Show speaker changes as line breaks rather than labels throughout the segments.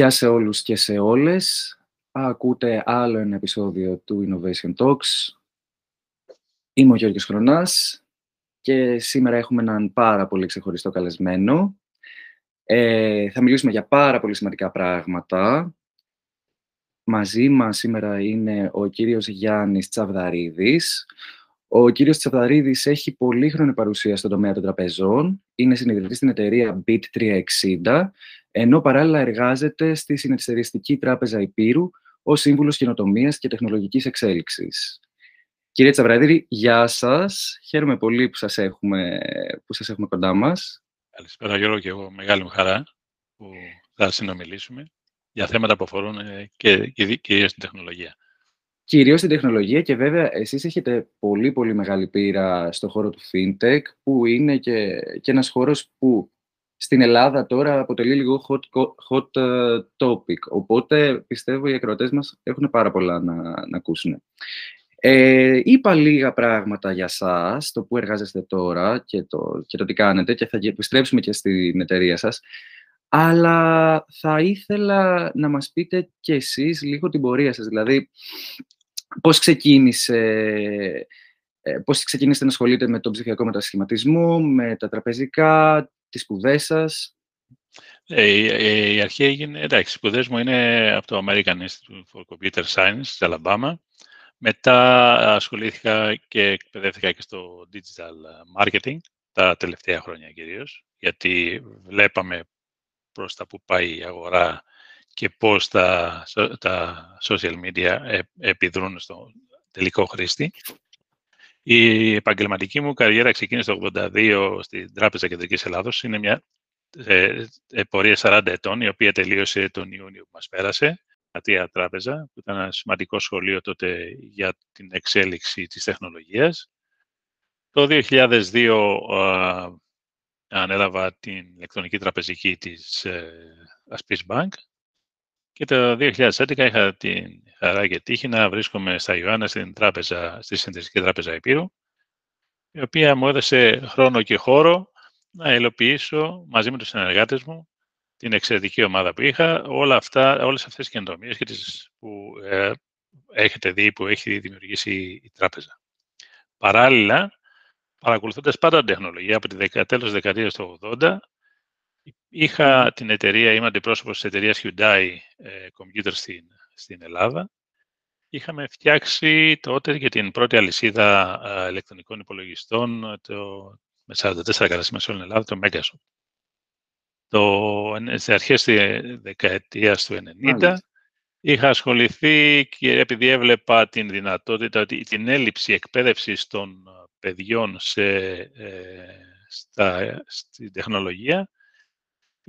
Γεια σε όλους και σε όλες. Ακούτε άλλο ένα επεισόδιο του Innovation Talks. Είμαι ο Γιώργος Χρονάς και σήμερα έχουμε έναν πάρα πολύ ξεχωριστό καλεσμένο. Ε, θα μιλήσουμε για πάρα πολύ σημαντικά πράγματα. Μαζί μας σήμερα είναι ο κύριος Γιάννης Τσαβδαρίδης. Ο κύριος Τσαβδαρίδης έχει πολύχρονη παρουσία στον τομέα των τραπεζών. Είναι συνειδητή στην εταιρεία Bit360 ενώ παράλληλα εργάζεται στη Συνεταιριστική Τράπεζα Υπήρου ως σύμβουλος καινοτομίας και τεχνολογικής εξέλιξης. Κύριε Τσαβραδίρη, γεια σας. Χαίρομαι πολύ που σας έχουμε, που σας έχουμε κοντά μας.
Καλησπέρα, Γιώργο, και εγώ μεγάλη μου χαρά που θα συνομιλήσουμε για θέματα που αφορούν ε, και κυρίως την τεχνολογία.
Κυρίως την τεχνολογία και βέβαια εσείς έχετε πολύ πολύ μεγάλη πείρα στο χώρο του FinTech που είναι και, και ένας χώρος που στην Ελλάδα τώρα αποτελεί λίγο hot, hot ε, topic. Οπότε πιστεύω οι ακροατές μας έχουν πάρα πολλά να, να ακούσουν. Ε, είπα λίγα πράγματα για σας, το που εργάζεστε τώρα και το, και το τι κάνετε και θα επιστρέψουμε και στην εταιρεία σας. Αλλά θα ήθελα να μας πείτε και εσείς λίγο την πορεία σας. Δηλαδή, πώς ξεκίνησε, ε, πώς ξεκίνησε να ασχολείτε με τον ψηφιακό μετασχηματισμό, με τα τραπεζικά, τις σπουδές σας;
Ε, ε, η αρχή έγινε, εντάξει, οι σπουδές μου είναι από το American Institute for Computer Science της Αλαμπάμα. Μετά ασχολήθηκα και εκπαιδεύτηκα και στο digital marketing, τα τελευταία χρόνια κυρίως, γιατί βλέπαμε προς τα που πάει η αγορά και πώς τα, τα social media ε, επιδρούν στο τελικό χρήστη. Η επαγγελματική μου καριέρα ξεκίνησε το 1982 στην Τράπεζα Κεντρικής Ελλάδος. Είναι μια ε, ε πορεία 40 ετών, η οποία τελείωσε τον Ιούνιο που μας πέρασε. Ατία Τράπεζα, που ήταν ένα σημαντικό σχολείο τότε για την εξέλιξη της τεχνολογίας. Το 2002 ε, ανέλαβα την ηλεκτρονική τραπεζική της ε, Aspeis Bank και το 2011 είχα την χαρά και τύχη να βρίσκομαι στα Ιωάννα στην τράπεζα, στη Συνδεσική Τράπεζα Επίρου, η οποία μου έδωσε χρόνο και χώρο να υλοποιήσω μαζί με τους συνεργάτες μου την εξαιρετική ομάδα που είχα, όλα αυτά, όλες αυτές τις καινοτομίες και τις που ε, έχετε δει, που έχει δημιουργήσει η τράπεζα. Παράλληλα, παρακολουθώντας πάντα την τεχνολογία από τη τέλος δεκαετίας του 80, είχα την εταιρεία, είμαι αντιπρόσωπος της εταιρείας Hyundai ε, Computer στην στην Ελλάδα. Είχαμε φτιάξει τότε για την πρώτη αλυσίδα ηλεκτρονικών υπολογιστών το, με 44 καταστήματα σε όλη την Ελλάδα, το Megashop. Το, στις αρχές της δεκαετίας του 1990 είχα ασχοληθεί και επειδή έβλεπα την δυνατότητα, την έλλειψη εκπαίδευσης των παιδιών σε, ε, στα, στην τεχνολογία,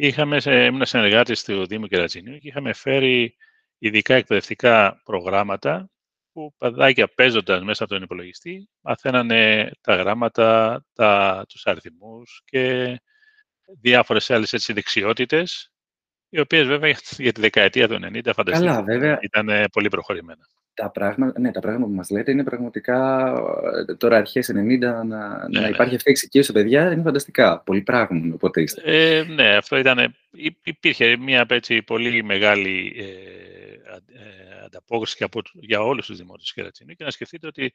είχαμε, ήμουν συνεργάτης του Δήμου Κερατσινίου και είχαμε φέρει ειδικά εκπαιδευτικά προγράμματα που παιδάκια παίζοντα μέσα από τον υπολογιστή μαθαίνανε τα γράμματα, τα, τους αριθμούς και διάφορες άλλες έτσι, δεξιότητες, οι οποίες βέβαια για τη δεκαετία του 90 φανταστείτε ήταν πολύ προχωρημένα.
Τα πράγματα, ναι, τα πράγματα που μας λέτε είναι πραγματικά ε, τώρα αρχές 90 να, να ναι, ναι. υπάρχει αυτή η εξοικείωση στα παιδιά είναι φανταστικά. Πολύ πράγμα οπότε είστε.
Ε, ναι, αυτό ήταν, υπήρχε μια έτσι, πολύ μεγάλη ε, ε, ανταπόκριση από, για όλους τους δημότες Κερατσίνου και να σκεφτείτε ότι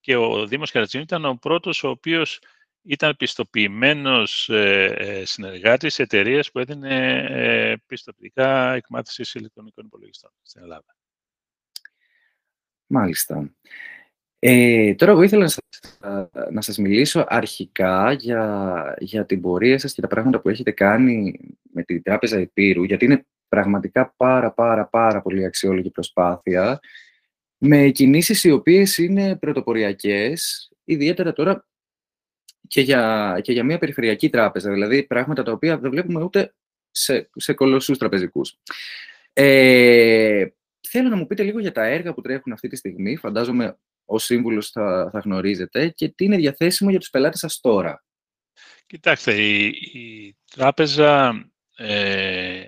και ο Δήμος Κερατσίνου ήταν ο πρώτος ο οποίος ήταν πιστοποιημένος ε, ε συνεργάτης εταιρείας που έδινε ε, πιστοποιητικά εκμάθησης ηλεκτρονικών υπολογιστών στην Ελλάδα.
Μάλιστα. Ε, τώρα εγώ ήθελα να σας, να σας μιλήσω αρχικά για, για την πορεία σας και τα πράγματα που έχετε κάνει με την Τράπεζα Επίρου, γιατί είναι πραγματικά πάρα πάρα πάρα πολύ αξιόλογη προσπάθεια με κινήσεις οι οποίες είναι πρωτοποριακές, ιδιαίτερα τώρα και για, και για μια περιφερειακή τράπεζα, δηλαδή πράγματα τα οποία δεν βλέπουμε ούτε σε, σε κολοσσούς τραπεζικούς. Ε, θέλω να μου πείτε λίγο για τα έργα που τρέχουν αυτή τη στιγμή, φαντάζομαι ως σύμβουλος θα, θα γνωρίζετε, και τι είναι διαθέσιμο για τους πελάτες σας τώρα;
Κοιτάξτε, η, η τράπεζα ε,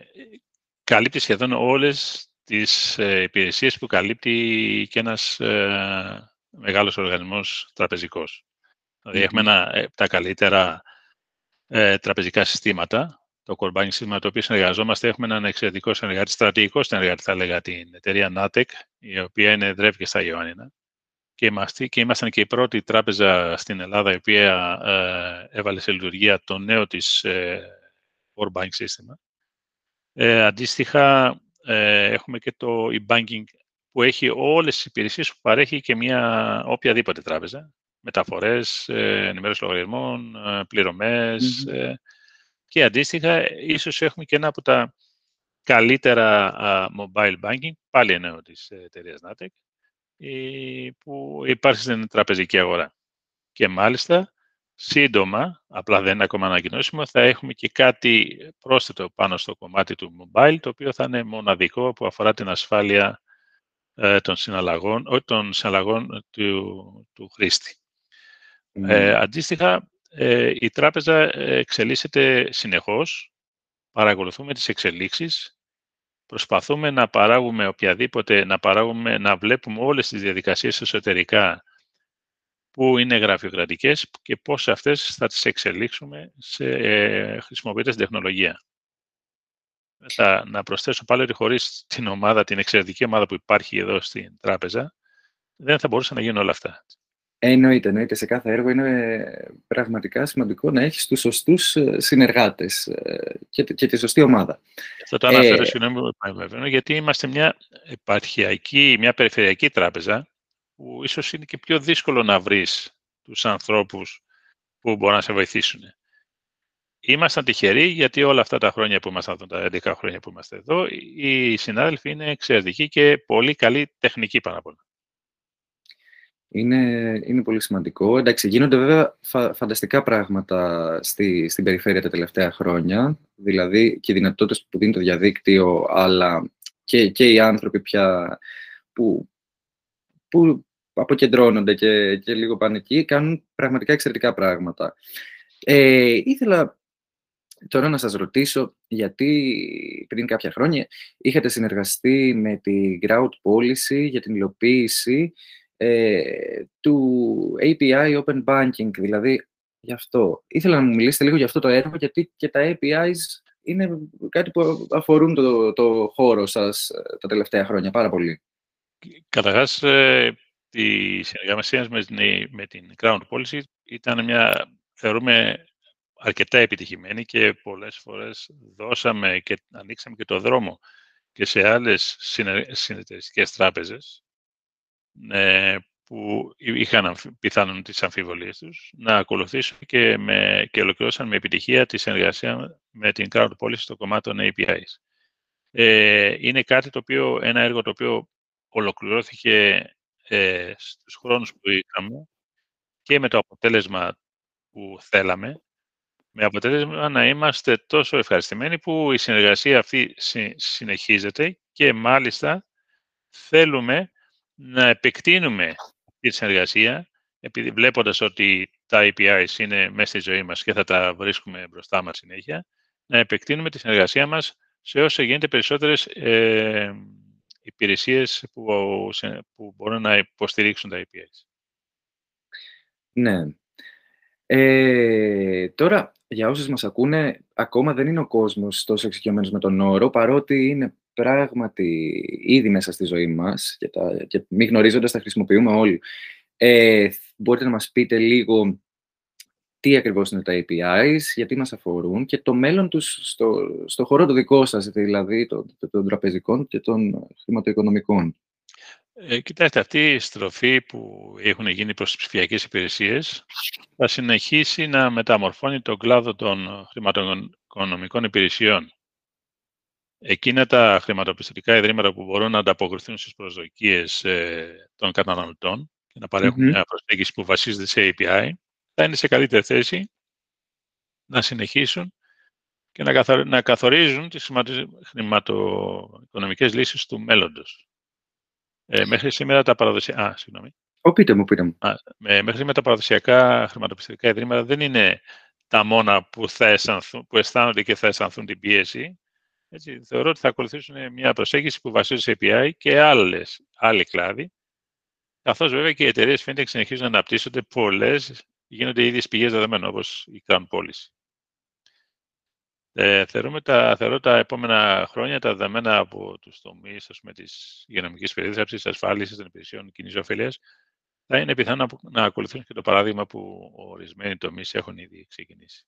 καλύπτει σχεδόν όλες τις ε, υπηρεσίες που καλύπτει και ένας ε, μεγάλος οργανισμός τραπεζικός. Δηλαδή, έχουμε ένα, ε, τα καλύτερα ε, τραπεζικά συστήματα, το core banking σύστημα το οποίο συνεργαζόμαστε. Έχουμε έναν εξαιρετικό συνεργάτη, στρατηγικό συνεργάτη, θα έλεγα, την εταιρεία Natec, η οποία είναι δρεύει και στα Ιωάννινα. Και, είμαστε, και ήμασταν και η πρώτη τράπεζα στην Ελλάδα η οποία ε, έβαλε σε λειτουργία το νέο της ε, core banking σύστημα. Ε, αντίστοιχα, ε, έχουμε και το e-banking που έχει όλες τις υπηρεσίες που παρέχει και μια οποιαδήποτε τράπεζα. Μεταφορές, ε, ενημέρωση λογαριασμών, ε, πληρωμες και αντίστοιχα ίσως έχουμε και ένα από τα καλύτερα mobile banking, πάλι ένα της εταιρείας Natec, που υπάρχει στην τραπεζική αγορά. Και μάλιστα, σύντομα, απλά δεν είναι ακόμα ανακοινώσιμο, θα έχουμε και κάτι πρόσθετο πάνω στο κομμάτι του mobile, το οποίο θα είναι μοναδικό που αφορά την ασφάλεια ε, των συναλλαγών, των συναλλαγών του, του χρήστη. Ε, αντίστοιχα, ε, η τράπεζα εξελίσσεται συνεχώς, παρακολουθούμε τις εξελίξεις, προσπαθούμε να παράγουμε οποιαδήποτε, να, παράγουμε, να βλέπουμε όλες τις διαδικασίες εσωτερικά που είναι γραφειοκρατικές και πώς αυτές θα τις εξελίξουμε σε, ε, χρησιμοποιώντας την τεχνολογία. Θα, να προσθέσω πάλι ότι χωρίς την ομάδα, την εξαιρετική ομάδα που υπάρχει εδώ στην τράπεζα, δεν θα μπορούσαν να γίνουν όλα αυτά.
Εννοείται, εννοείται. Σε κάθε έργο είναι πραγματικά σημαντικό να έχεις τους σωστούς ε, συνεργάτες ε, και, και τη σωστή ομάδα.
Αυτό το αναφέρω, ε, συγγνώμη, γιατί είμαστε μια επαρχιακή, μια περιφερειακή τράπεζα, που ίσως είναι και πιο δύσκολο να βρεις τους ανθρώπους που μπορούν να σε βοηθήσουν. Ήμασταν τυχεροί γιατί όλα αυτά τα χρόνια που ήμασταν, τα 11 χρόνια που είμαστε εδώ, οι συνάδελφοι είναι εξαιρετικοί και πολύ καλή τεχνική πάνω
είναι, είναι πολύ σημαντικό. Εντάξει, γίνονται βέβαια φανταστικά πράγματα στη, στην περιφέρεια τα τελευταία χρόνια. Δηλαδή και οι δυνατότητες που δίνει το διαδίκτυο, αλλά και, και οι άνθρωποι πια που, που αποκεντρώνονται και, και λίγο πάνε εκεί, κάνουν πραγματικά εξαιρετικά πράγματα. Ε, ήθελα τώρα να σας ρωτήσω, γιατί πριν κάποια χρόνια είχατε συνεργαστεί με τη Ground Policy για την υλοποίηση ε, του API Open Banking, δηλαδή γι' αυτό. Ήθελα να μου μιλήσετε λίγο για αυτό το έργο, γιατί και τα APIs είναι κάτι που αφορούν το, το χώρο σας ε, τα τελευταία χρόνια πάρα πολύ.
Καταρχάς, ε, η συνεργασία με, με την Ground Policy ήταν μια, θεωρούμε, αρκετά επιτυχημένη και πολλές φορές δώσαμε και ανοίξαμε και το δρόμο και σε άλλες συνεταιριστικές τράπεζες ε, που είχαν πιθανόν τις αμφιβολίες τους, να ακολουθήσουν και, με, και ολοκληρώσαν με επιτυχία τη συνεργασία με την Crowd Policy στο κομμάτι των APIs. Ε, είναι κάτι το οποίο, ένα έργο το οποίο ολοκληρώθηκε ε, στους χρόνους που είχαμε και με το αποτέλεσμα που θέλαμε, με αποτέλεσμα να είμαστε τόσο ευχαριστημένοι που η συνεργασία αυτή συνεχίζεται και μάλιστα θέλουμε να επεκτείνουμε αυτή τη συνεργασία, επειδή βλέποντας ότι τα APIs είναι μέσα στη ζωή μας και θα τα βρίσκουμε μπροστά μας συνέχεια, να επεκτείνουμε τη συνεργασία μας σε όσο γίνεται περισσότερες ε, υπηρεσίες που, που μπορούν να υποστηρίξουν τα APIs.
Ναι. Ε, τώρα, για όσους μας ακούνε, ακόμα δεν είναι ο κόσμος τόσο εξοικειωμένος με τον όρο, παρότι είναι πράγματι ήδη μέσα στη ζωή μας και, τα, και μη γνωρίζοντας τα χρησιμοποιούμε όλοι. Ε, μπορείτε να μας πείτε λίγο τι ακριβώς είναι τα APIs, γιατί μας αφορούν και το μέλλον τους στο, στο χώρο το δικό σας, δηλαδή των, των τραπεζικών και των χρηματοοικονομικών.
Ε, κοιτάξτε, αυτή η στροφή που έχουν γίνει προς τις ψηφιακές υπηρεσίες θα συνεχίσει να μεταμορφώνει τον κλάδο των χρηματοοικονομικών υπηρεσιών εκείνα τα χρηματοπιστωτικά ιδρύματα που μπορούν να ανταποκριθούν στις προσδοκίες ε, των καταναλωτών και να παρέχουν μια προσέγγιση που βασίζεται σε API, θα είναι σε καλύτερη θέση να συνεχίσουν και να, να καθορίζουν τις χρηματοοικονομικές λύσεις του μέλλοντος. Ε, μέχρι σήμερα τα παραδοσιακά... Α, συγγνώμη.
Ο, πείτε μου, πείτε μου.
Α, μέχρι σήμερα τα παραδοσιακά χρηματοπιστωτικά ιδρύματα δεν είναι τα μόνα που, θα αισθανθούν, που αισθάνονται και θα αισθανθούν την πίεση, έτσι, θεωρώ ότι θα ακολουθήσουν μια προσέγγιση που βασίζεται σε API και άλλες, άλλοι κλάδοι, καθώς βέβαια και οι εταιρείες φαίνεται να συνεχίζουν να αναπτύσσονται πολλές, γίνονται ήδη πηγές δεδομένων, όπως η Crown Policy. Ε, θεωρούμε τα, θεωρώ τα επόμενα χρόνια τα δεδομένα από τους τομείς της υγειονομικής περίθαλψη, ασφάλισης των υπηρεσιών κοινής ωφέλεια θα είναι πιθανό να, να ακολουθούν και το παράδειγμα που ορισμένοι τομείς έχουν ήδη ξεκινήσει.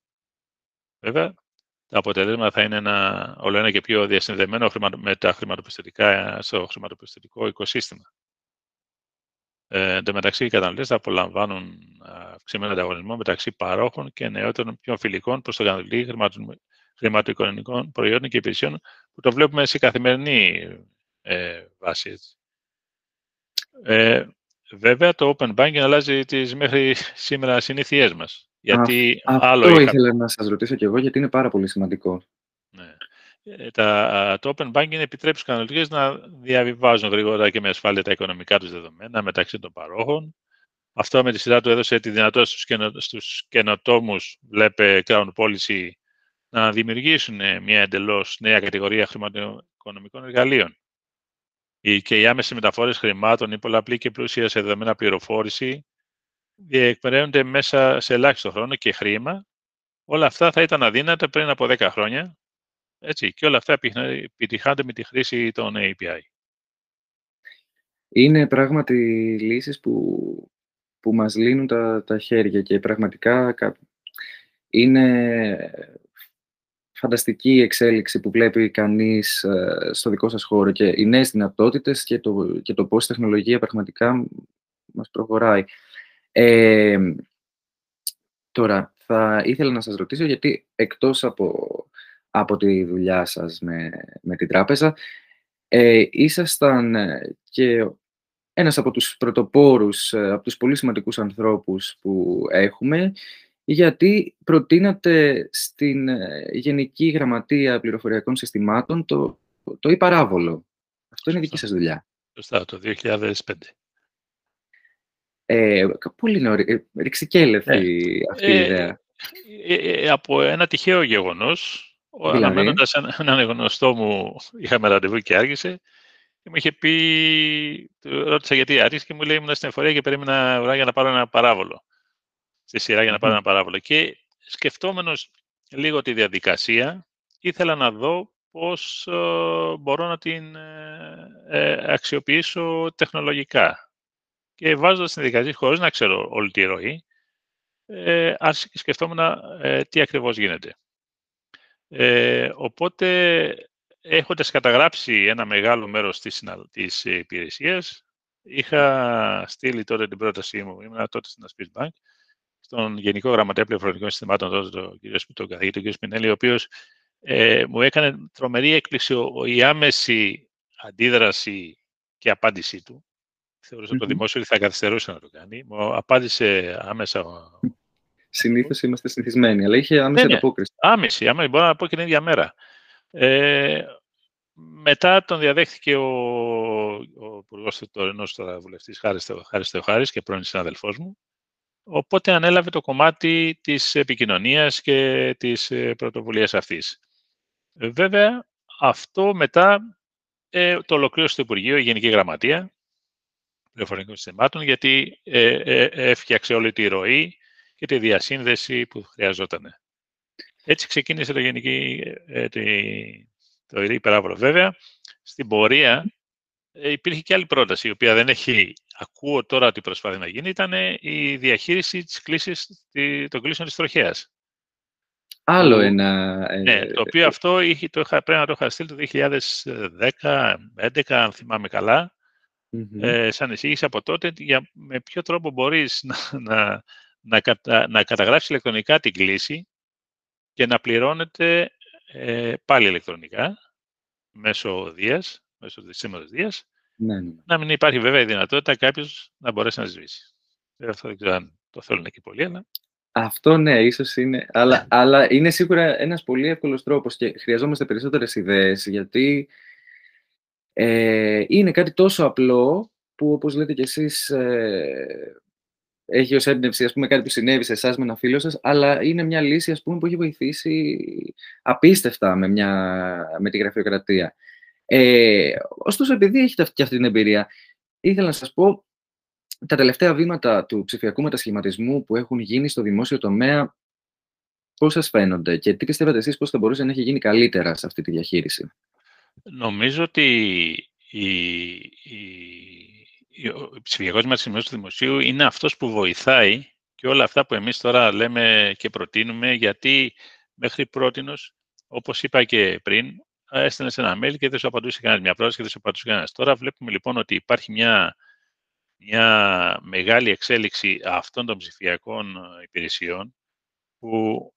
Βέβαια, τα αποτελέσματα θα είναι ένα όλο ένα και πιο διασυνδεμένο με τα χρηματοπιστωτικά στο χρηματοπιστωτικό οικοσύστημα. Ε, εν τω μεταξύ, οι καταναλωτές θα απολαμβάνουν αυξημένο ανταγωνισμό μεταξύ παρόχων και νεότερων πιο φιλικών προς το καταναλωτή χρηματοοικονομικών προϊόντων και υπηρεσιών που το βλέπουμε σε καθημερινή ε, βάση. Ε, βέβαια, το Open Banking αλλάζει τις μέχρι σήμερα συνήθειές μας. Γιατί
Α,
άλλο
αυτό είχα... ήθελα να σας ρωτήσω και εγώ, γιατί είναι πάρα πολύ σημαντικό.
Ναι. Ε, τα, το Open Banking επιτρέπει στους καναλιστές να διαβιβάζουν γρήγορα και με ασφάλεια τα οικονομικά τους δεδομένα μεταξύ των παρόχων. Αυτό με τη σειρά του έδωσε τη δυνατότητα στους, καινο, στους καινοτόμους, βλέπε Crown Policy, να δημιουργήσουν μια εντελώς νέα κατηγορία χρηματοοικονομικών εργαλείων. Και οι άμεσες μεταφορές χρημάτων, η πολλαπλή και πλούσια σε δεδομένα πληροφόρηση, διεκπαιρέονται μέσα σε ελάχιστο χρόνο και χρήμα. Όλα αυτά θα ήταν αδύνατα πριν από 10 χρόνια έτσι, και όλα αυτά επιτυχάνται με τη χρήση των API.
Είναι πράγματι λύσεις που, που μας λύνουν τα, τα χέρια και πραγματικά είναι φανταστική η εξέλιξη που βλέπει κανείς ε, στο δικό σας χώρο και οι νέες δυνατότητες και το, και το πώς η τεχνολογία πραγματικά μας προχωράει. Ε, τώρα, θα ήθελα να σας ρωτήσω γιατί εκτός από, από τη δουλειά σας με, με την τράπεζα, ε, ήσασταν ε, και ένας από τους πρωτοπόρους, ε, από τους πολύ σημαντικούς ανθρώπους που έχουμε γιατί προτείνατε στην ε, Γενική Γραμματεία Πληροφοριακών Συστημάτων το, το e-παράβολο. Αυτό είναι δική σας δουλειά.
Σωστά, το 2005.
Ε, πολύ νωρί, ε, ρηξικέλευτη ε, αυτή η ιδέα.
από ένα τυχαίο γεγονός, δηλαδή; αναμένοντας έναν γνωστό μου, είχαμε ραντεβού και άργησε, και μου είχε πει, ρώτησα γιατί άργησε και μου λέει ήμουν στην εφορία και περίμενα για να πάρω ένα παράβολο στη σειρά για να πάρω ένα παράβολο. Και σκεφτόμενος λίγο τη διαδικασία, ήθελα να δω πώς ε, μπορώ να την ε, ε, αξιοποιήσω τεχνολογικά. Και βάζοντας την διαδικασία, χωρίς να ξέρω όλη τη ροή, ε, άρχισα και σκεφτόμουν τι ακριβώς γίνεται. οπότε, έχοντας καταγράψει ένα μεγάλο μέρος της, της υπηρεσίας, είχα στείλει τότε την πρότασή μου, ήμουν τότε στην Aspeed Bank, στον Γενικό Γραμματέα Πληροφορικών Συστημάτων, τον, τον, τον καθηγητή τον κ. Σπινέλη, ο οποίος ε, μου έκανε τρομερή έκπληξη ο, η άμεση αντίδραση και απάντησή του. Θεωρούσα mm-hmm. το δημόσιο ότι θα καθυστερούσε να το κάνει. Μου απάντησε άμεσα.
Συνήθως είμαστε συνηθισμένοι, αλλά είχε άμεση ναι, ναι. ανταπόκριση.
Άμεση, άμεση, μπορώ να πω και την ίδια μέρα. Ε, μετά τον διαδέχθηκε ο, ο Υπουργός του Τωρινό τώρα βουλευτής Χάρης Θεοχάρης και πρώην συνάδελφός μου, Οπότε ανέλαβε το κομμάτι της επικοινωνίας και της ε, πρωτοβουλίας αυτής. Ε, βέβαια, αυτό μετά ε, το ολοκλήρωσε το Υπουργείο, η Γενική Γραμματεία Πληροφορικών Συστημάτων, γιατί ε, έφτιαξε όλη τη ροή και τη διασύνδεση που χρειαζόταν. Έτσι ξεκίνησε το, γενική, το υπεράβολο. Βέβαια, στην πορεία ε, υπήρχε και άλλη πρόταση, η οποία δεν έχει, ακούω τώρα ότι προσπαθεί να γίνει, ήταν η διαχείριση της κλήσης, των κλήσεων της τροχέας.
Άλλο ένα...
Ε, ναι, το οποίο αυτό είχε, το είχα, πρέπει να το είχα στείλει το 2010-2011, αν θυμάμαι καλά, ε, σαν εισήγηση από τότε, για με ποιο τρόπο μπορείς να, να, να, κατα, να καταγράψεις ηλεκτρονικά την κλήση και να πληρώνεται ε, πάλι ηλεκτρονικά, μέσω Δίας, μέσω της σήμερας Δίας, ναι, ναι, ναι. Να μην υπάρχει βέβαια η δυνατότητα κάποιος να μπορέσει να σβήσει. Αυτό δεν ξέρω αν το θέλουν εκεί πολύ, αλλά.
Αυτό ναι, ίσως είναι. Αλλά, αλλά είναι σίγουρα ένας πολύ εύκολος τρόπος και χρειαζόμαστε περισσότερες ιδέες γιατί ε, είναι κάτι τόσο απλό που όπως λέτε κι εσείς ε, έχει ως έμπνευση ας πούμε, κάτι που συνέβη σε εσάς με ένα φίλο σας, αλλά είναι μια λύση ας πούμε, που έχει βοηθήσει απίστευτα με, μια, με τη γραφειοκρατία. Ε, ωστόσο, επειδή έχετε και αυτή την εμπειρία, ήθελα να σας πω τα τελευταία βήματα του ψηφιακού μετασχηματισμού που έχουν γίνει στο δημόσιο τομέα πώς σας φαίνονται και τι πιστεύετε εσείς πώς θα μπορούσε να έχει γίνει καλύτερα σε αυτή τη διαχείριση;
Νομίζω ότι η, η, ο ψηφιακός μαθησμός του δημοσίου είναι αυτός που βοηθάει και όλα αυτά που εμείς τώρα λέμε και προτείνουμε, γιατί μέχρι πρότινος, όπως είπα και πριν, έστελνες ένα mail και δεν σου απαντούσε κανένας μια πρόταση και δεν σου απαντούσε κανένας. Τώρα βλέπουμε λοιπόν ότι υπάρχει μια, μια μεγάλη εξέλιξη αυτών των ψηφιακών υπηρεσιών που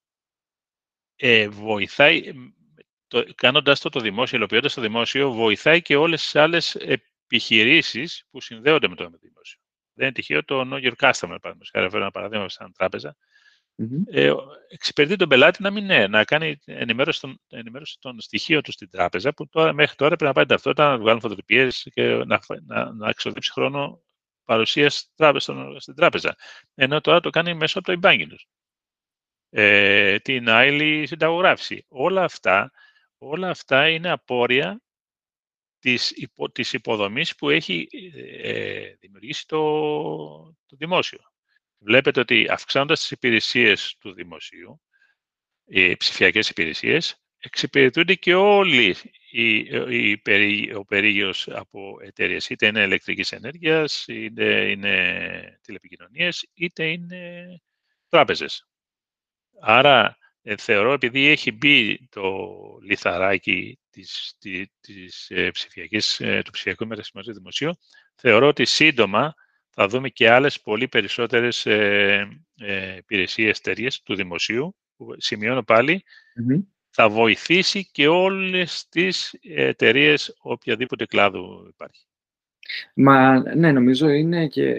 ε, βοηθάει, το, κάνοντας το το δημόσιο, υλοποιώντας το δημόσιο, βοηθάει και όλες τις άλλες επιχειρήσεις που συνδέονται με το δημόσιο. Δεν είναι τυχαίο το Know Your Customer, παραδείγματος. Φέρω ένα παράδειγμα σαν τράπεζα. Mm-hmm. Ε, εξυπηρετεί τον πελάτη να μην ναι, να κάνει ενημέρωση των, ενημέρωση των στοιχείων του στην τράπεζα, που τώρα, μέχρι τώρα πρέπει να πάει ταυτότητα, να βγάλουν φωτογραφίε και να, να, να ξοδέψει χρόνο παρουσίας στην τράπεζα. Ενώ τώρα το κάνει μέσω από το e-banking τους. Ε, την άλλη συνταγογράφηση. Όλα αυτά, όλα αυτά είναι απόρρια της, υπο, της υποδομής που έχει ε, δημιουργήσει το, το δημόσιο. Βλέπετε ότι αυξάνοντας τις υπηρεσίες του δημοσίου, οι ψηφιακές υπηρεσίες, εξυπηρετούνται και όλοι οι, οι, ο περίγυρος από εταιρείες, είτε είναι ηλεκτρικής ενέργειας, είτε είναι τηλεπικοινωνίες, είτε είναι τράπεζες. Άρα, ε, θεωρώ, επειδή έχει μπει το λιθαράκι της, της, της ε, ψηφιακής, ε, του ψηφιακού μετασχηματικού δημοσίου, θεωρώ ότι σύντομα θα δούμε και άλλες πολύ περισσότερες ε, ε, υπηρεσίες εταιρείες του δημοσίου, που σημειώνω θα βοηθήσει και όλες τις εταιρείες οποιαδήποτε κλάδου υπάρχει.
Μα ναι, νομίζω είναι και,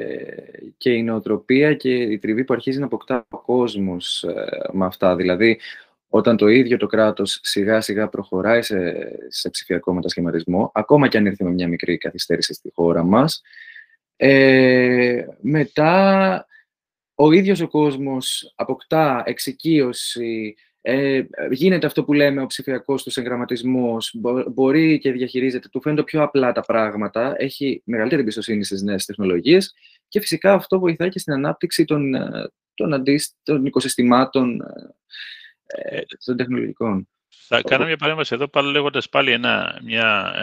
και η νοοτροπία και η τριβή που αρχίζει να αποκτά ο κόσμος ε, με αυτά. Δηλαδή, όταν το ίδιο το κράτος σιγά σιγά προχωράει σε, σε ψηφιακό μετασχηματισμό, ακόμα και αν ήρθε με μια μικρή καθυστέρηση στη χώρα μας, ε, μετά ο ίδιος ο κόσμος αποκτά εξοικείωση, ε, γίνεται αυτό που λέμε ο ψηφιακός του εγγραμματισμός, μπορεί και διαχειρίζεται, του φαίνονται πιο απλά τα πράγματα, έχει μεγαλύτερη εμπιστοσύνη στις νέες τεχνολογίες και φυσικά αυτό βοηθάει και στην ανάπτυξη των, ε, των, αντίστ, των οικοσυστημάτων ε, ε, των τεχνολογικών.
Θα κάνω μια παρέμβαση εδώ, πάλι λέγοντας πάλι ένα, μια,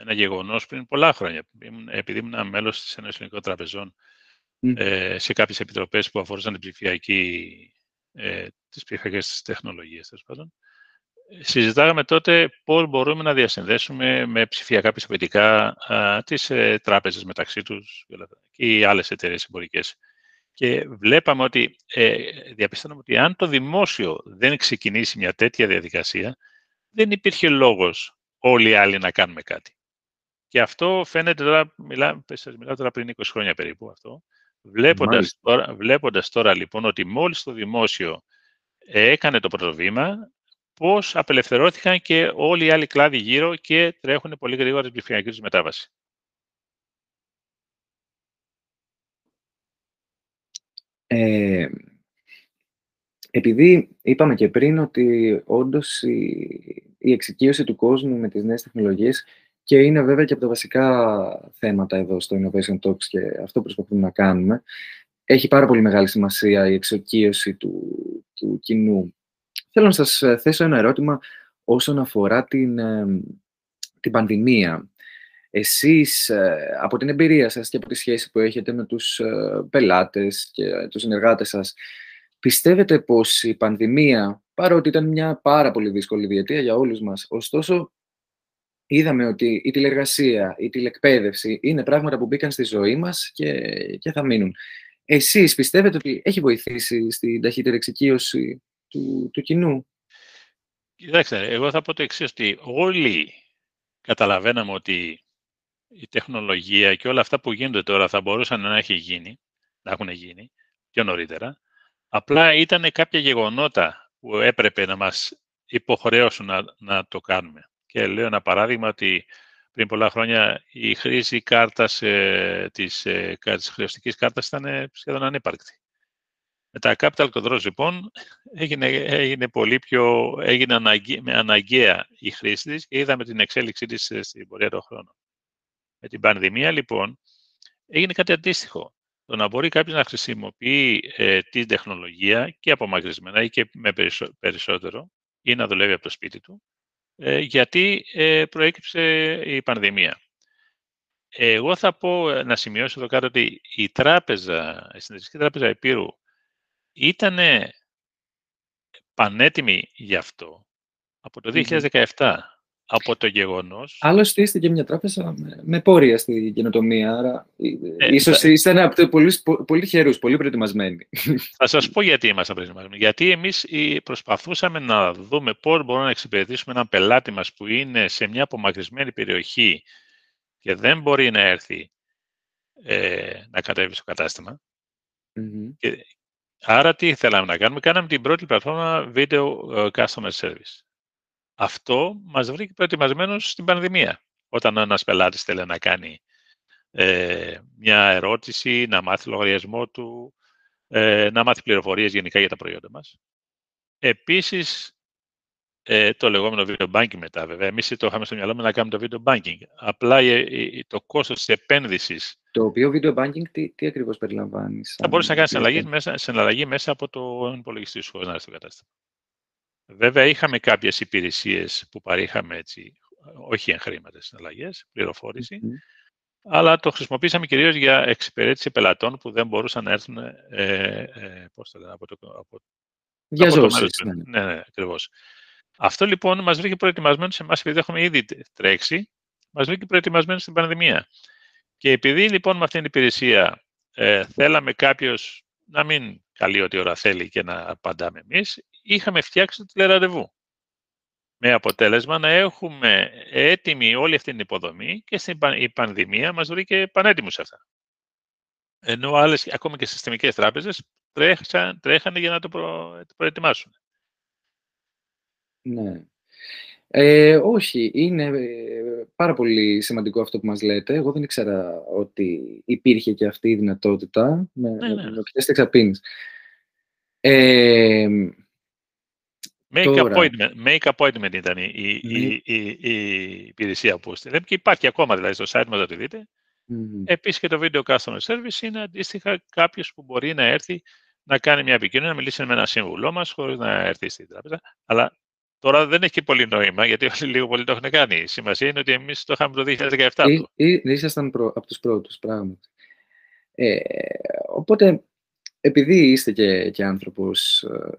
ένα γεγονός πριν πολλά χρόνια. Επειδή ήμουν μέλος της Ένωση Ελληνικών Τραπεζών ε, σε κάποιες επιτροπές που αφορούσαν την ψηφιακή ε, τις ψηφιακές τεχνολογίες, τέλος πάντων. Συζητάγαμε τότε πώς μπορούμε να διασυνδέσουμε με ψηφιακά πιστοποιητικά α, τις ε, τράπεζες μεταξύ τους και οι άλλες εταιρείες εμπορικές. Και βλέπαμε ότι, ε, διαπιστώναμε ότι αν το δημόσιο δεν ξεκινήσει μια τέτοια διαδικασία, δεν υπήρχε λόγος όλοι οι άλλοι να κάνουμε κάτι. Και αυτό φαίνεται τώρα, μιλάω, μιλάω τώρα πριν 20 χρόνια περίπου αυτό, Βλέποντας τώρα, βλέποντας τώρα λοιπόν ότι μόλις το δημόσιο έκανε το πρώτο βήμα, πώς απελευθερώθηκαν και όλοι οι άλλοι κλάδοι γύρω και τρέχουν πολύ γρήγορα την ψηφιακή τους μετάβαση.
Ε, επειδή είπαμε και πριν ότι όντως η, η εξοικείωση του κόσμου με τις νέες τεχνολογίες και είναι βέβαια και από τα βασικά θέματα εδώ στο Innovation Talks και αυτό προσπαθούμε να κάνουμε. Έχει πάρα πολύ μεγάλη σημασία η εξοκίωση του, του κοινού. Θέλω να σας ε, θέσω ένα ερώτημα όσον αφορά την, ε, την πανδημία. Εσείς, ε, από την εμπειρία σας και από τη σχέση που έχετε με τους πελάτες και τους συνεργάτες σας, πιστεύετε πως η πανδημία, παρότι ήταν μια πάρα πολύ δύσκολη διετία για όλους μας, ωστόσο είδαμε ότι η τηλεργασία, η τηλεκπαίδευση είναι πράγματα που μπήκαν στη ζωή μας και, και θα μείνουν. Εσείς πιστεύετε ότι έχει βοηθήσει στην ταχύτερη εξοικείωση του, του κοινού;
Κοιτάξτε, εγώ θα πω το εξής ότι όλοι καταλαβαίναμε ότι η τεχνολογία και όλα αυτά που γίνονται τώρα θα μπορούσαν να έχει γίνει, να έχουν γίνει πιο νωρίτερα. Απλά ήταν κάποια γεγονότα που έπρεπε να μας υποχρέωσουν να, να το κάνουμε. Και λέω ένα παράδειγμα ότι πριν πολλά χρόνια η χρήση κάρτας, ε, της, ε, της χρεωστικής κάρτας ήταν ε, σχεδόν ανύπαρκτη. Με τα Capital Controls, λοιπόν, έγινε, έγινε πολύ πιο, έγινε αναγκαία, με αναγκαία η χρήση της και είδαμε την εξέλιξή της ε, στην πορεία των χρόνων. Με την πανδημία, λοιπόν, έγινε κάτι αντίστοιχο. το να μπορεί κάποιος να χρησιμοποιεί ε, την τεχνολογία και απομακρυσμένα ή και με περισσότερο ή να δουλεύει από το σπίτι του, ε, γιατί ε, προέκυψε η πανδημία. Εγώ θα πω, ε, να σημειώσω εδώ κάτω, ότι η τράπεζα, η Συνδετική Τράπεζα Επίρου ήταν πανέτοιμη γι' αυτό από το 2017 από το γεγονός...
Άλλωστε είστε και μια τράπεζα με, με πόρια στη καινοτομία, άρα ε, ίσως θα... ήσταν από το πολύ, πολύ χερούς, πολύ προετοιμασμένοι.
Θα σας πω γιατί είμαστε προετοιμασμένοι. Γιατί εμείς προσπαθούσαμε να δούμε πώς μπορούμε να εξυπηρετήσουμε έναν πελάτη μας που είναι σε μια απομακρυσμένη περιοχή και δεν μπορεί να έρθει ε, να κατέβει στο καταστημα Και, άρα τι θέλαμε να κάνουμε; Κάναμε την πρώτη πλατφόρμα Video ε, Customer Service. Αυτό μας βρήκε προετοιμασμένος στην πανδημία. Όταν ένας πελάτης θέλει να κάνει ε, μια ερώτηση, να μάθει λογαριασμό του, ε, να μάθει πληροφορίες γενικά για τα προϊόντα μας. Επίσης, ε, το λεγόμενο video banking μετά, βέβαια. Εμείς το είχαμε στο μυαλό μας να κάνουμε το video banking. Απλά το κόστος της επένδυσης...
Το οποίο video banking τι, τι ακριβώς περιλαμβάνει.
Θα μπορείς να κάνεις συναλλαγή μέσα, συναλλαγή μέσα από το υπολογιστή σου, χωρίς να έρθει στο κατάστημα. Βέβαια, είχαμε κάποιες υπηρεσίες που παρήχαμε έτσι, όχι εν χρήματα συναλλαγές, αλλά το χρησιμοποίησαμε κυρίως για εξυπηρέτηση πελατών που δεν μπορούσαν να έρθουν ε, ε, πώς το λένε, από το... Από,
για από ναι.
ναι, ναι, ακριβώς. Αυτό λοιπόν μας βρήκε προετοιμασμένο σε εμάς, επειδή έχουμε ήδη τρέξει, μας βρήκε προετοιμασμένο στην πανδημία. Και επειδή λοιπόν με αυτήν την υπηρεσία ε, θέλαμε κάποιος να μην καλεί ό,τι ώρα θέλει και να απαντάμε εμείς, είχαμε φτιάξει το τηλεραντεβού. Με αποτέλεσμα να έχουμε έτοιμη όλη αυτή την υποδομή και στην η πανδημία μας βρήκε πανέτοιμους σε αυτά. Ενώ άλλες, ακόμα και συστημικές τράπεζες, τρέχαν, τρέχανε για να το, προ, το προετοιμάσουν.
Ναι. Ε, όχι, είναι ε, πάρα πολύ σημαντικό αυτό που μας λέτε. Εγώ δεν ήξερα ότι υπήρχε και αυτή η δυνατότητα με, ναι, ναι. με, Ε,
Make, appointment, make appointment ήταν η, η, η, η, η υπηρεσία που στείλε και υπάρχει ακόμα δηλαδή στο site μας να το δείτε. Mm. Επίσης και το Video Customer Service είναι αντίστοιχα κάποιος που μπορεί να έρθει να κάνει μια επικοινωνία, να μιλήσει με ένα σύμβουλό μας χωρίς να έρθει στην τράπεζα. Αλλά τώρα δεν έχει και πολύ νόημα, γιατί όλοι λίγο πολύ το έχουν κάνει. Η σημασία είναι ότι εμείς το είχαμε το 2017. Ή,
ή, ήσασταν προ, από τους πρώτους, πράγματι. Ε, οπότε, επειδή είστε και, και άνθρωπος ε,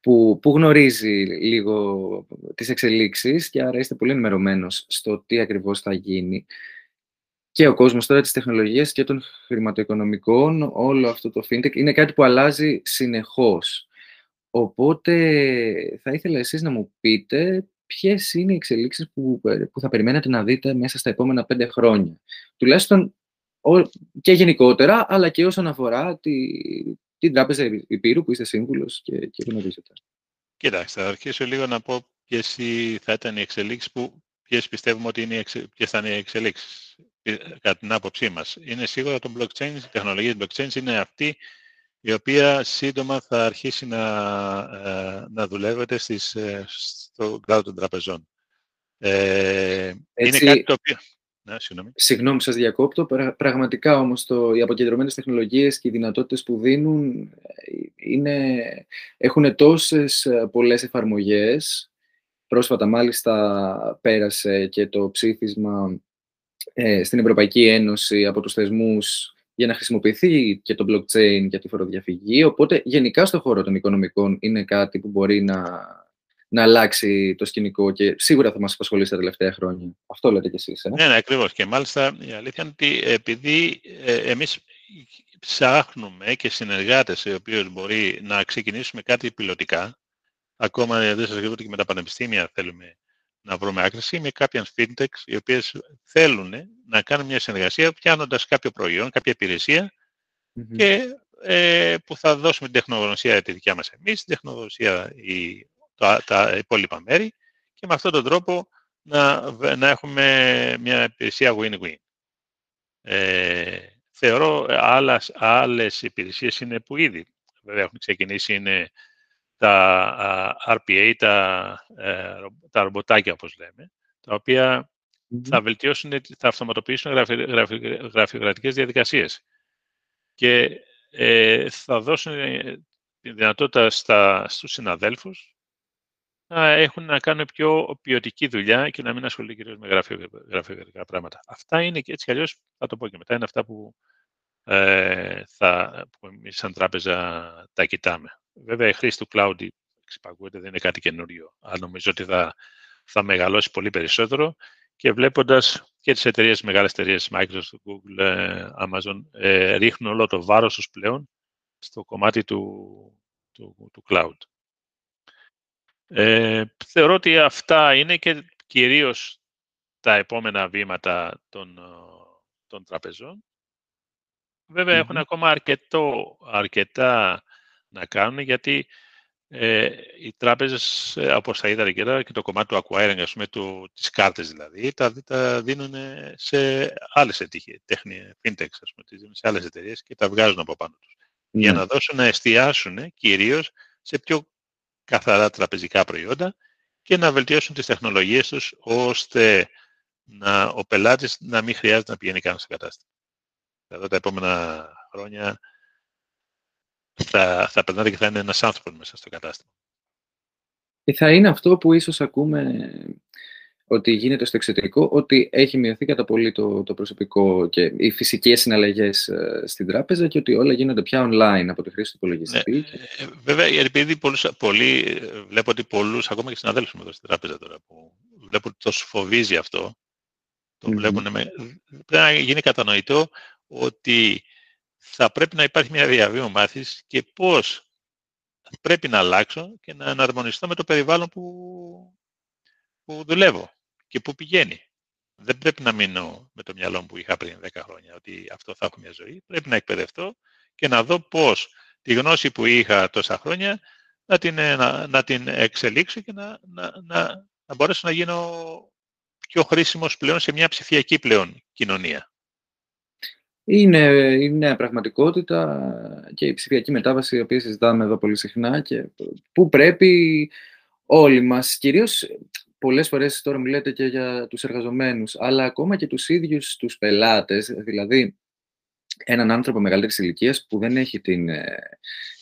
που, που γνωρίζει λίγο τις εξελίξεις και άρα είστε πολύ ενημερωμένος στο τι ακριβώς θα γίνει. Και ο κόσμος τώρα της τεχνολογίας και των χρηματοοικονομικών, όλο αυτό το fintech, είναι κάτι που αλλάζει συνεχώς. Οπότε θα ήθελα εσείς να μου πείτε ποιες είναι οι εξελίξεις που, που θα περιμένετε να δείτε μέσα στα επόμενα πέντε χρόνια. Τουλάχιστον και γενικότερα, αλλά και όσον αφορά τη, την Τράπεζα Υπήρου που είστε σύμβουλος και, και γνωρίζετε.
Κοιτάξτε, θα αρχίσω λίγο να πω ποιες θα ήταν οι εξελίξεις που ποιες πιστεύουμε ότι είναι, ποιες θα είναι οι εξελίξεις ε, κατά την άποψή μας. Είναι σίγουρα το blockchain, η τεχνολογία του blockchain είναι αυτή η οποία σύντομα θα αρχίσει να, ε, να δουλεύεται στις, ε, στο cloud των τραπεζών. Ε, είναι κάτι το οποίο...
Ναι, συγγνώμη. Συγγνώμη, σας διακόπτω. Πραγματικά όμως το, οι αποκεντρωμένες τεχνολογίες και οι δυνατότητες που δίνουν είναι, έχουν τόσες ε, πολλές εφαρμογές. Πρόσφατα μάλιστα πέρασε και το ψήφισμα ε, στην Ευρωπαϊκή Ένωση από τους θεσμούς για να χρησιμοποιηθεί και το blockchain για τη φοροδιαφυγή. Οπότε γενικά στο χώρο των οικονομικών είναι κάτι που μπορεί να να αλλάξει το σκηνικό και σίγουρα θα μας απασχολήσει τα τελευταία χρόνια. Αυτό λέτε κι εσείς. Ε;
Ναι, ναι, ακριβώς. Και μάλιστα η αλήθεια είναι ότι επειδή ε, εμείς ψάχνουμε και συνεργάτες οι οποίοι μπορεί να ξεκινήσουμε κάτι πιλωτικά, ακόμα δεν σας λέω ότι και με τα πανεπιστήμια θέλουμε να βρούμε άκρηση, με κάποιες fintechs οι οποίες θέλουν να κάνουν μια συνεργασία πιάνοντας κάποιο προϊόν, κάποια και ε, που θα δώσουμε την τεχνογνωσία τη δικιά μας εμείς, την τεχνογνωσία η τα, τα υπόλοιπα μέρη και με αυτόν τον τρόπο να, να έχουμε μια υπηρεσία win-win. Ε, θεωρώ άλλες, άλλες υπηρεσίες είναι που ήδη βέβαια έχουν ξεκινήσει είναι τα RPA, τα, ε, τα ρομποτάκια όπως λέμε, τα οποία θα βελτιώσουν, θα αυτοματοποιήσουν γραφειοκρατικές διαδικασίες. και ε, θα δώσουν τη δυνατότητα στα, στους συναδέλφους να έχουν να κάνουν πιο ποιοτική δουλειά και να μην ασχολούνται κυρίως με γραφειοκρατικά πράγματα. Αυτά είναι και έτσι κι αλλιώς, θα το πω και μετά, είναι αυτά που, ε, θα, που εμείς σαν τράπεζα τα κοιτάμε. Βέβαια, η χρήση του cloud εξυπακούεται, δεν είναι κάτι καινούριο, αλλά νομίζω ότι θα, θα μεγαλώσει πολύ περισσότερο και βλέποντας και τις εταιρείες, μεγάλες εταιρείες, Microsoft, Google, ε, Amazon, ε, ρίχνουν όλο το βάρος τους πλέον στο κομμάτι του, του, του cloud. Ε, θεωρώ ότι αυτά είναι και κυρίως τα επόμενα βήματα των, ε, των τραπεζών. έχουν ακόμα αρκετό, αρκετά να κάνουν, γιατί ε, οι τράπεζες, ε, όπως θα είδατε και, και το κομμάτι του acquiring, ας πούμε, του, τις κάρτες δηλαδή, τα, τα δίνουν σε άλλες τέχνη, fintech, ας πούμε, τις δίνουν σε άλλες εταιρείες και τα βγάζουν από πάνω τους. Για ναι. να δώσουν να εστιάσουν κυρίως σε πιο καθαρά τραπεζικά προϊόντα και να βελτιώσουν τις τεχνολογίες τους ώστε να, ο πελάτης να μην χρειάζεται να πηγαίνει καν στο κατάστημα. Εδώ τα επόμενα χρόνια θα, θα περνάτε και θα είναι ένας άνθρωπος μέσα στο κατάστημα.
Και θα είναι αυτό που ίσως ακούμε ότι γίνεται στο εξωτερικό, ότι έχει μειωθεί κατά πολύ το, το προσωπικό και οι φυσικές συναλλαγές ε, στην τράπεζα και ότι όλα γίνονται πια online από τη χρήση του υπολογιστή. Ναι,
ε, βέβαια, επειδή πολλούς, πολλοί, ε, βλέπω ότι πολλούς, ακόμα και συναδέλφους μου εδώ στην τράπεζα τώρα, που βλέπω ότι το φοβίζει αυτό, το mm βλέπουν με, πρέπει να γίνει κατανοητό ότι θα πρέπει να υπάρχει μια διαβίω μάθησης και πώς πρέπει να αλλάξω και να αναρμονιστώ με το περιβάλλον που, που δουλεύω και πού πηγαίνει. Δεν πρέπει να μείνω με το μυαλό μου που είχα πριν 10 χρόνια, ότι αυτό θα έχω μια ζωή. Πρέπει να εκπαιδευτώ και να δω πώς τη γνώση που είχα τόσα χρόνια να την, ε, να, να την εξελίξω και να, να, να, να μπορέσω να γίνω πιο χρήσιμος πλέον σε μια ψηφιακή πλέον κοινωνία.
Είναι η νέα πραγματικότητα και η ψηφιακή μετάβαση, η οποία συζητάμε εδώ πολύ συχνά και που πρέπει όλοι μας, κυρίως πολλές φορές τώρα μιλάτε και για τους εργαζομένους, αλλά ακόμα και τους ίδιους τους πελάτες, δηλαδή έναν άνθρωπο μεγαλύτερης ηλικίας που δεν έχει την, ε,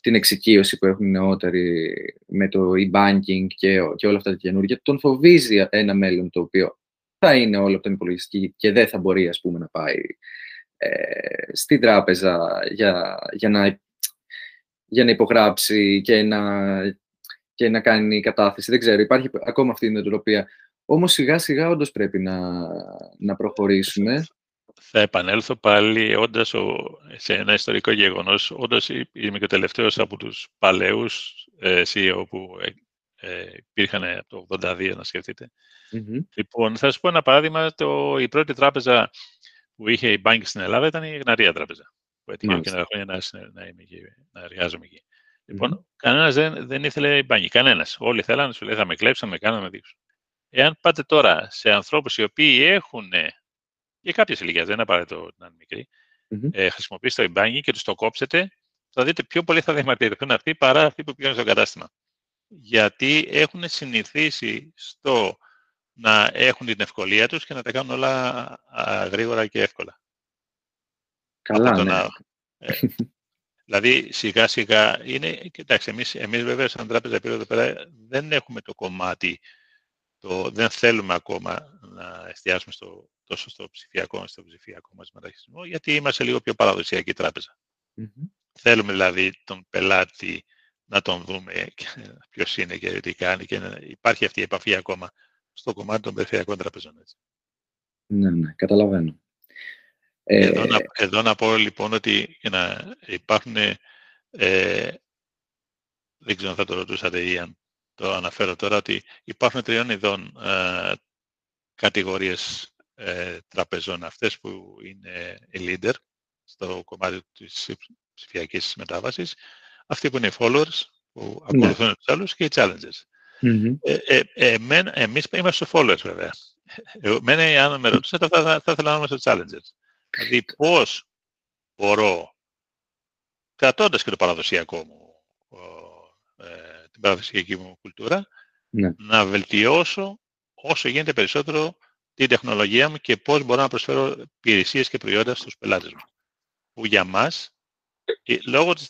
την εξοικείωση που έχουν οι νεότεροι με το e-banking και, και όλα αυτά τα καινούργια, τον φοβίζει ένα μέλλον το οποίο θα είναι όλο από τον υπολογιστή και δεν θα μπορεί ας πούμε, να πάει ε, στην τράπεζα για, για, να, για να υπογράψει και να, και να κάνει κατάθεση. Δεν ξέρω, υπάρχει ακόμα αυτή η νοοτροπία. Όμως σιγά σιγά όντως πρέπει να, να προχωρήσουμε.
Θα επανέλθω πάλι όντας σε ένα ιστορικό γεγονός. Όντως είμαι και ο τελευταίος από τους παλαιούς ε, CEO που ε, ε, υπήρχαν από το 1982, να σκεφτείτε. Mm-hmm. Λοιπόν, θα σα πω ένα παράδειγμα. Το, η πρώτη τράπεζα που είχε η Bank στην Ελλάδα ήταν η Γναρία Τράπεζα. Που έτυχε και ένα χρόνια να, να, είμαι, να εργάζομαι εκεί. Λοιπόν, κανένας δεν, δεν ήθελε μπάνι. Κανένας. Όλοι θέλανε, σου λέει, θα με κλέψουν, θα με κάνουν, θα με δείξουν. Εάν πάτε τώρα σε ανθρώπους οι οποίοι έχουν για κάποιες ηλικίες, δεν είναι απαραίτητο να είναι μικροί, mm-hmm. ε, χρησιμοποιήσετε το μπάνι και τους το κόψετε, θα δείτε πιο πολύ θα διαμαρτυρηθούν αυτοί παρά αυτοί που πηγαίνουν στο κατάστημα. Γιατί έχουν συνηθίσει στο να έχουν την ευκολία τους και να τα κάνουν όλα γρήγορα και εύκολα.
Καλά, ναι.
ε, Δηλαδή, σιγά σιγά είναι, κοιτάξτε, εμείς, εμείς βέβαια σαν τράπεζα εδώ πέρα δεν έχουμε το κομμάτι, το, δεν θέλουμε ακόμα να εστιάσουμε στο, τόσο στο ψηφιακό, στο ψηφιακό μας μεταχειρισμό, γιατί είμαστε λίγο πιο παραδοσιακή Θέλουμε δηλαδή τον πελάτη να τον δούμε ποιος είναι και τι κάνει και να υπάρχει αυτή η επαφή ακόμα στο κομμάτι των περιφερειακών τραπεζών. Έτσι.
Ναι, ναι, καταλαβαίνω.
Εδώ, να, ε, εδώ να πω λοιπόν ότι για να υπάρχουν, ε, δεν ξέρω αν θα το ρωτούσατε ή αν το αναφέρω τώρα, ότι υπάρχουν τριών ειδών ε, κατηγορίες ε, τραπεζών. Αυτές που είναι οι leader στο κομμάτι της ψηφιακής μετάβασης, αυτοί που είναι οι followers, που ναι. ακολουθούν τους άλλους και οι challengers. Mm-hmm. Ε, ε, εμείς είμαστε στο followers βέβαια. Εμένα, αν με ρωτούσατε, θα, θα, θα ήθελα να είμαστε στο challengers. Δηλαδή πώς μπορώ, κρατώντας και το παραδοσιακό μου, ε, την παραδοσιακή μου κουλτούρα, ναι. να βελτιώσω όσο γίνεται περισσότερο την τεχνολογία μου και πώς μπορώ να προσφέρω υπηρεσίες και προϊόντα στους πελάτες μου. Που για μας λόγω της,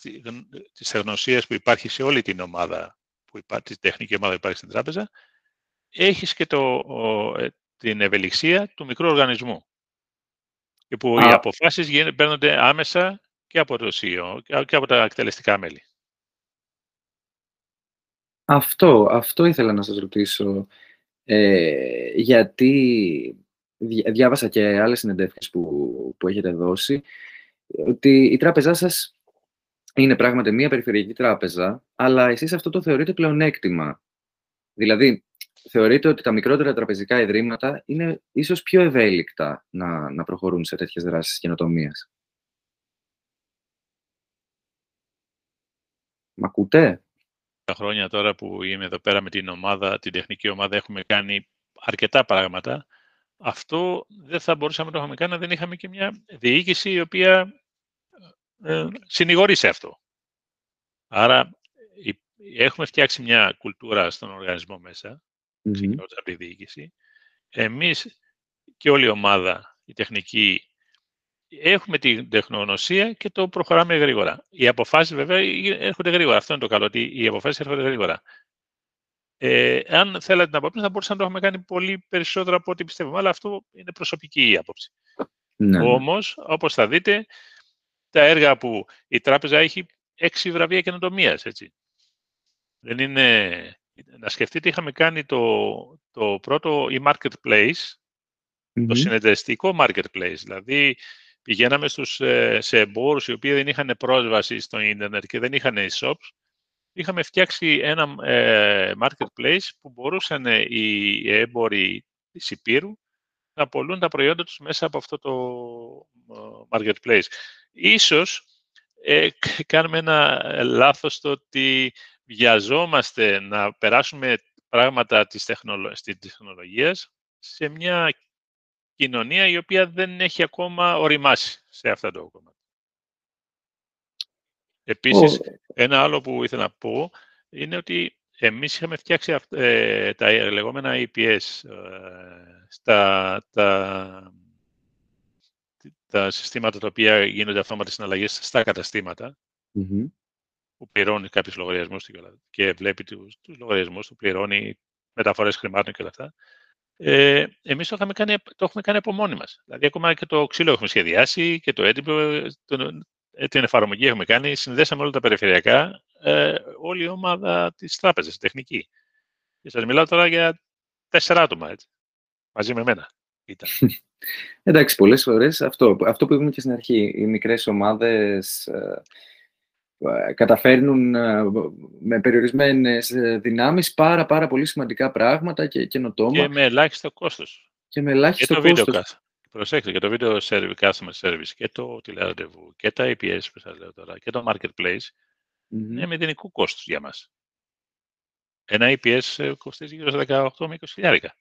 της τεχνοσίας που υπάρχει σε όλη την ομάδα, που υπάρχει, τη τεχνική ομάδα που υπάρχει στην τράπεζα, έχεις και το, ε, την ευελιξία του μικρού οργανισμού. Και που οι αποφάσεις παίρνονται άμεσα και από το CEO και από τα εκτελεστικά μέλη.
Αυτό, αυτό ήθελα να σας ρωτήσω. Ε, γιατί διάβασα και άλλες συνεντεύξεις που, που έχετε δώσει, ότι η τράπεζά σας είναι πράγματι μία περιφερειακή τράπεζα, αλλά εσείς αυτό το θεωρείτε πλεονέκτημα. Δηλαδή, θεωρείτε ότι τα μικρότερα τραπεζικά ιδρύματα είναι ίσως πιο ευέλικτα να, να προχωρούν σε τέτοιες δράσεις καινοτομίας; Μ' ακούτε;
Τα χρόνια τώρα που είμαι εδώ πέρα με την ομάδα, την τεχνική ομάδα, έχουμε κάνει αρκετά πράγματα. Αυτό δεν θα μπορούσαμε να το είχαμε κάνει αν δεν είχαμε και μια διοίκηση η οποία ε, συνηγορεί σε αυτό. Άρα έχουμε φτιάξει μια κουλτούρα στον οργανισμό μέσα, mm από τη διοίκηση. Εμείς και όλη η ομάδα, η τεχνική, έχουμε την τεχνογνωσία και το προχωράμε γρήγορα. Οι αποφάσεις βέβαια έρχονται γρήγορα. Αυτό είναι το καλό, ότι οι αποφάσεις έρχονται γρήγορα. Ε, αν θέλατε να πω, θα μπορούσαμε να το έχουμε κάνει πολύ περισσότερο από ό,τι πιστεύουμε, αλλά αυτό είναι προσωπική άποψη. Ναι. Όμως, όπως θα δείτε, τα έργα που η τράπεζα έχει έξι βραβεία καινοτομίας, έτσι. Δεν είναι... Να σκεφτείτε, είχαμε κάνει το, το πρώτο e-marketplace, το συνεταιριστικό marketplace. Δηλαδή, πηγαίναμε στους, ε, σε εμπόρους οι οποίοι δεν είχαν πρόσβαση στο ίντερνετ και δεν είχαν e-shops. Είχαμε φτιάξει ένα ε, marketplace που μπορούσαν οι έμποροι της Υπήρου να πολλούν τα προϊόντα τους μέσα από αυτό το ε, marketplace. Ίσως ε, κάνουμε ένα λάθος στο ότι βιαζόμαστε να περάσουμε πράγματα της, τεχνολο... της τεχνολογίας σε μια κοινωνία η οποία δεν έχει ακόμα οριμάσει σε αυτά το κόμματα. Επίσης, ένα άλλο που ήθελα να πω είναι ότι εμείς είχαμε φτιάξει ε, τα λεγόμενα EPS, ες, στα, τα, τα συστήματα τα οποία γίνονται αυτόματες συναλλαγές στα καταστηματα που πληρώνει κάποιους λογαριασμούς και βλέπει τους, τους λογαριασμούς του, πληρώνει μεταφορές χρημάτων και όλα αυτά. Ε, εμείς το, κάνει, το έχουμε κάνει από μόνοι μας. Δηλαδή, ακόμα και το ξύλο έχουμε σχεδιάσει και το έντυπο, ε, την εφαρμογή έχουμε κάνει, συνδέσαμε όλα τα περιφερειακά, ε, όλη η ομάδα της τράπεζας, η τεχνική. Και σας μιλάω τώρα για τέσσερα άτομα, έτσι, μαζί με μένα ήταν.
Εντάξει, πολλές φορές αυτό, αυτό που είπαμε και στην αρχή, οι μικρές ομάδες ε, ε καταφέρνουν ε, με περιορισμένες ε, δυνάμεις πάρα πάρα πολύ σημαντικά πράγματα και καινοτόμα.
Και με ελάχιστο κόστος.
Και με ελάχιστο
και
το κόστος.
Προσέξτε, και το βίντεο service, customer service και το τηλεραντεβού και τα APS που σας λέω τώρα και το marketplace mm-hmm. είναι μηδενικού κόστος για μας. Ένα APS κοστίζει γύρω στα 18 με 20 χιλιάρικα.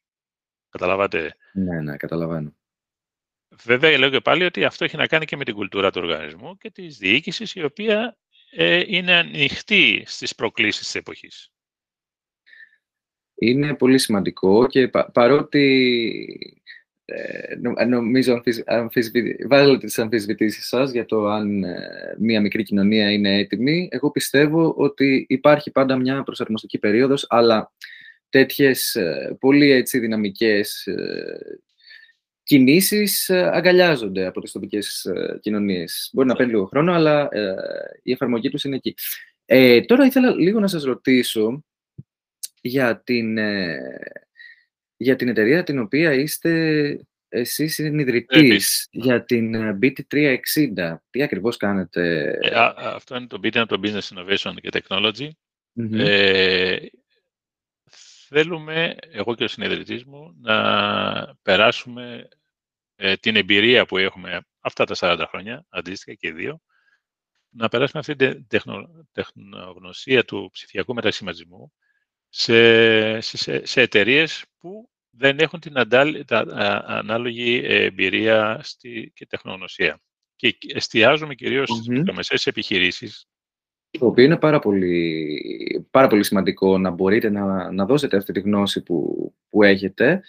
Καταλαβαίνετε.
Ναι, ναι, καταλαβαίνω.
Βέβαια, λέω και πάλι ότι αυτό έχει να κάνει και με την κουλτούρα του οργανισμού και της διοίκησης, η οποία ε, είναι ανοιχτή στις προκλήσεις της εποχής.
Είναι πολύ σημαντικό και παρότι ε, νομίζω βάλετε τις αμφισβητήσεις σας για το αν ε, μια μικρή κοινωνία είναι έτοιμη. Εγώ πιστεύω ότι υπάρχει πάντα μια προσαρμοστική περίοδος, αλλά τέτοιες ε, πολύ έτσι δυναμικές ε, κινήσεις ε, αγκαλιάζονται από τις τοπικές κοινωνίες. Μπορεί να παίρνει λίγο χρόνο, αλλά η εφαρμογή τους είναι εκεί. Ε, τώρα ήθελα λίγο να σας ρωτήσω για την, για την εταιρεία την οποία είστε εσείς συνειδητής για την BT360. Τι ακριβώς κάνετε;
αυτό είναι το BT, το Business Innovation και Technology. Ε, θέλουμε, εγώ και ο συνεδριτής μου, να περάσουμε ε, την εμπειρία που έχουμε αυτά τα 40 χρόνια, αντίστοιχα και δύο, να περάσουμε αυτή την τεχνογνωσία του ψηφιακού μετασχηματισμού σε, σε, σε εταιρείες που δεν έχουν την ανάλογη εμπειρία στη, και τεχνογνωσία. Και εστιάζουμε κυρίως mm-hmm. στις μικρομεσαίες επιχειρήσεις,
το οποίο είναι πάρα πολύ, πάρα πολύ σημαντικό να μπορείτε να, να δώσετε αυτή τη γνώση που, που έχετε.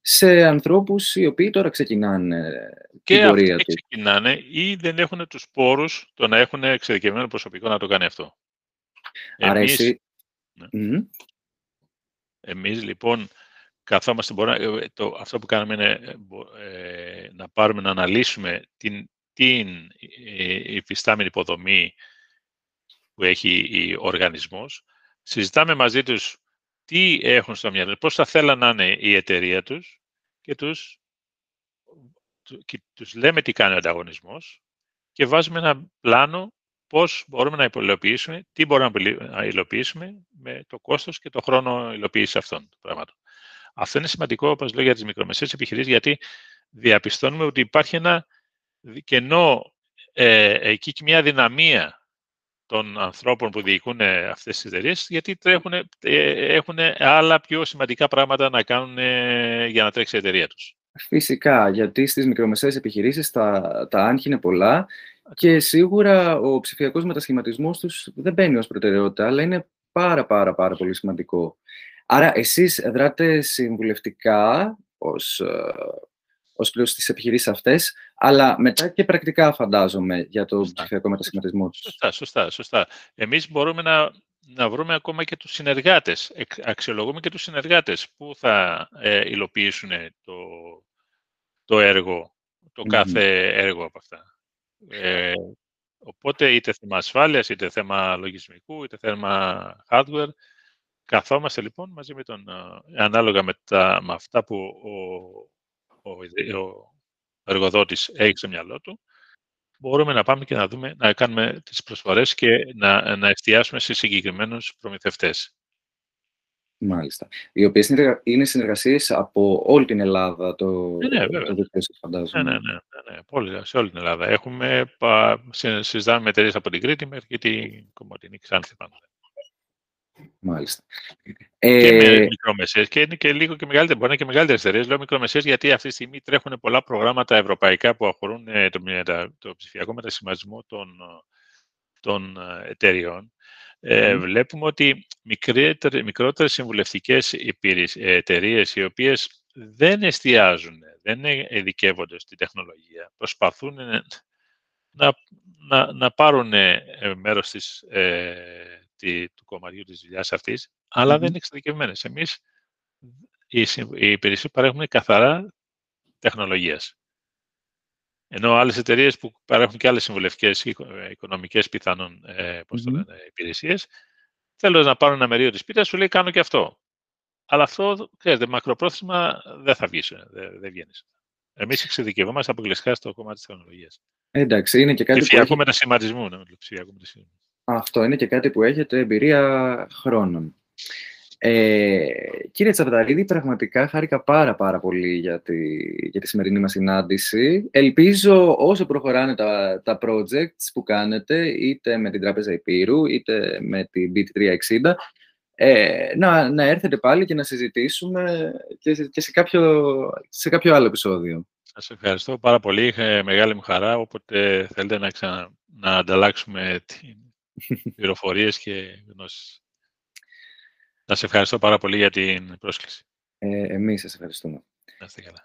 σε ανθρώπους οι οποίοι τώρα ξεκινάνε
και
την πορεία
αυτοί ξεκινάνε ή δεν έχουν τους πόρους το να έχουν εξειδικευμένο προσωπικό να το κάνει αυτό.
Άρα εμείς, εσύ...
ναι. εμείς λοιπόν καθόμαστε, μπορούμε, το, αυτό που κάνουμε είναι ε, να πάρουμε να αναλύσουμε την, την ε, υφιστάμενη υποδομή που έχει ο οργανισμός. Συζητάμε μαζί τους τι έχουν στο μυαλό, πώς θα θέλαν να είναι η εταιρεία τους και τους, και τους λέμε τι κάνει ο ανταγωνισμός και βάζουμε ένα πλάνο πώς μπορούμε να υλοποιήσουμε, τι μπορούμε να υλοποιήσουμε με το κόστος και το χρόνο υλοποίησης αυτών των πραγμάτων. Αυτό είναι σημαντικό, όπως λέω, για τις μικρομεσαίες επιχειρήσεις, γιατί διαπιστώνουμε ότι υπάρχει ένα κενό ε, εκεί και μια δυναμία των ανθρώπων που διοικούν αυτές τις εταιρείες, γιατί τρέχουν, ε, έχουν άλλα πιο σημαντικά πράγματα να κάνουν ε, για να τρέξει η εταιρεία τους.
Φυσικά, γιατί στις μικρομεσαίες επιχειρήσεις τα, τα άγχη είναι πολλά και σίγουρα ο ψηφιακός μετασχηματισμός τους δεν μπαίνει ως προτεραιότητα, αλλά είναι πάρα πάρα πάρα πολύ σημαντικό. Άρα εσείς δράτε συμβουλευτικά ως, ε, ως πλήρως στις επιχειρήσεις αυτές, αλλά μετά και πρακτικά φαντάζομαι για το σωστά. ψηφιακό μετασχηματισμό.
Σωστά, σωστά, σωστά. Εμείς μπορούμε να, να βρούμε ακόμα και τους συνεργάτες. Αξιολογούμε και τους συνεργάτες που θα ε, υλοποιήσουν το, το έργο, το κάθε έργο από αυτά. Ε, οπότε είτε θέμα ασφάλειας, είτε θέμα λογισμικού, είτε θέμα hardware. Καθόμαστε λοιπόν μαζί με τον, ε, ανάλογα με, τα, με αυτά που ο, ο, ο εργοδότης έχει στο μυαλό του, μπορούμε να πάμε και να, δούμε, να κάνουμε τις προσφορές και να, να εστιάσουμε σε συγκεκριμένους προμηθευτές.
Μάλιστα. Οι οποίες είναι συνεργασίες από όλη την Ελλάδα, το,
ναι, ναι, το
δίκτυο σας
φαντάζομαι. Ναι, ναι, ναι, ναι, ναι, σε όλη την Ελλάδα. Έχουμε, συζητάμε με εταιρείες από την Κρήτη μέχρι την Κομωτινή Ξάνθη πάνω.
Μάλιστα.
Και με ε, μικρομεσαίες και είναι και λίγο και μεγαλύτερες. Μπορεί να είναι και μεγαλύτερες εταιρείες. Λέω μικρομεσαίες γιατί αυτή τη στιγμή τρέχουν πολλά προγράμματα ευρωπαϊκά που αφορούν ε, το, το ψηφιακό μετασχηματισμό των, των ε, εταιριών. Ε, βλέπουμε ότι μικρότερες συμβουλευτικές εταιρείες οι οποίες δεν εστιάζουν, δεν ειδικεύονται στη τεχνολογία, προσπαθούν να, να, να πάρουν μέρος της, του κομματιού της δουλειάς αυτής, αλλά δεν είναι εξειδικευμένες. Εμείς, οι, οι υπηρεσίες παρέχουν καθαρά τεχνολογίας. Ενώ άλλες εταιρείες που παρέχουν και άλλες συμβουλευτικές οικονομικές πιθανόν ε, πώς το λένε, υπηρεσίες, θέλουν να πάρουν ένα μερίο της πίτας, σου λέει κάνω και αυτό. Αλλά αυτό, ξέρετε, μακροπρόθεσμα δεν θα βγεις, δεν, δεν βγαίνεις. Εμείς εξειδικευόμαστε αποκλειστικά στο κομμάτι της τεχνολογίας.
Εντάξει, είναι και κάτι.
Ψηφιακού που έχει... μετασχηματισμού. Ναι, ψηφιακού μετασχηματισμού.
Αυτό είναι και κάτι που έχετε εμπειρία χρόνων. Ε, κύριε Τσαβδαρίδη, πραγματικά χάρηκα πάρα πάρα πολύ για τη, για τη σημερινή μας συνάντηση. Ελπίζω όσο προχωράνε τα, τα projects που κάνετε, είτε με την Τράπεζα Υπήρου, είτε με την BT360, ε, να, να έρθετε πάλι και να συζητήσουμε και, σε, και σε, κάποιο, σε κάποιο άλλο επεισόδιο.
Σας ευχαριστώ πάρα πολύ. Είχε μεγάλη μου χαρά, όποτε θέλετε να, ξανα, να ανταλλάξουμε την πληροφορίες και γνώσεις. Σας ευχαριστώ πάρα πολύ για την πρόσκληση.
Ε, εμείς σας ευχαριστούμε.
Να είστε καλά.